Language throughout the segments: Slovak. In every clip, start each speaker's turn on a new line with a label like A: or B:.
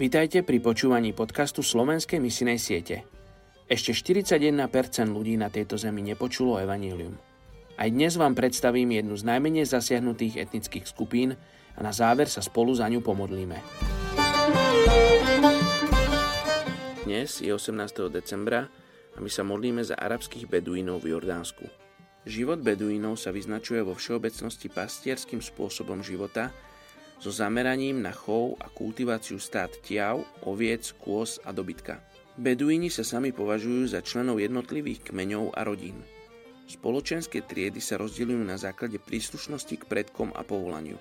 A: Vítajte pri počúvaní podcastu Slovenskej misinej siete. Ešte 41% ľudí na tejto zemi nepočulo evanílium. Aj dnes vám predstavím jednu z najmenej zasiahnutých etnických skupín a na záver sa spolu za ňu pomodlíme. Dnes je 18. decembra a my sa modlíme za arabských beduínov v Jordánsku. Život beduínov sa vyznačuje vo všeobecnosti pastierským spôsobom života, so zameraním na chov a kultiváciu stát tiav, oviec, kôz a dobytka. Beduíni sa sami považujú za členov jednotlivých kmeňov a rodín. Spoločenské triedy sa rozdielujú na základe príslušnosti k predkom a povolaniu.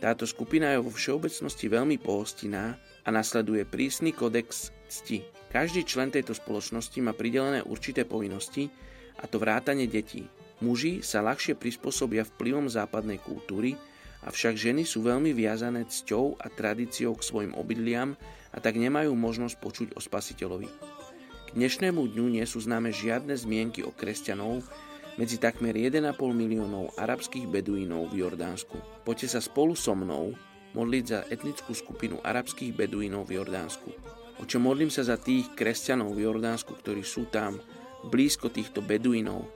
A: Táto skupina je vo všeobecnosti veľmi pohostinná a nasleduje prísny kodex cti. Každý člen tejto spoločnosti má pridelené určité povinnosti, a to vrátane detí. Muži sa ľahšie prispôsobia vplyvom západnej kultúry, Avšak ženy sú veľmi viazané cťou a tradíciou k svojim obydliam a tak nemajú možnosť počuť o spasiteľovi. K dnešnému dňu nie sú známe žiadne zmienky o kresťanov medzi takmer 1,5 miliónov arabských beduínov v Jordánsku. Poďte sa spolu so mnou modliť za etnickú skupinu arabských beduínov v Jordánsku. Oče, modlím sa za tých kresťanov v Jordánsku, ktorí sú tam blízko týchto beduínov,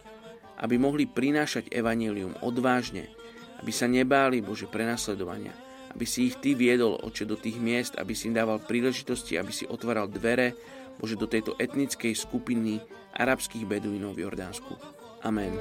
A: aby mohli prinášať evanílium odvážne, aby sa nebáli, Bože, prenasledovania, aby si ich Ty viedol, Oče, do tých miest, aby si im dával príležitosti, aby si otváral dvere, Bože, do tejto etnickej skupiny arabských beduínov v Jordánsku. Amen.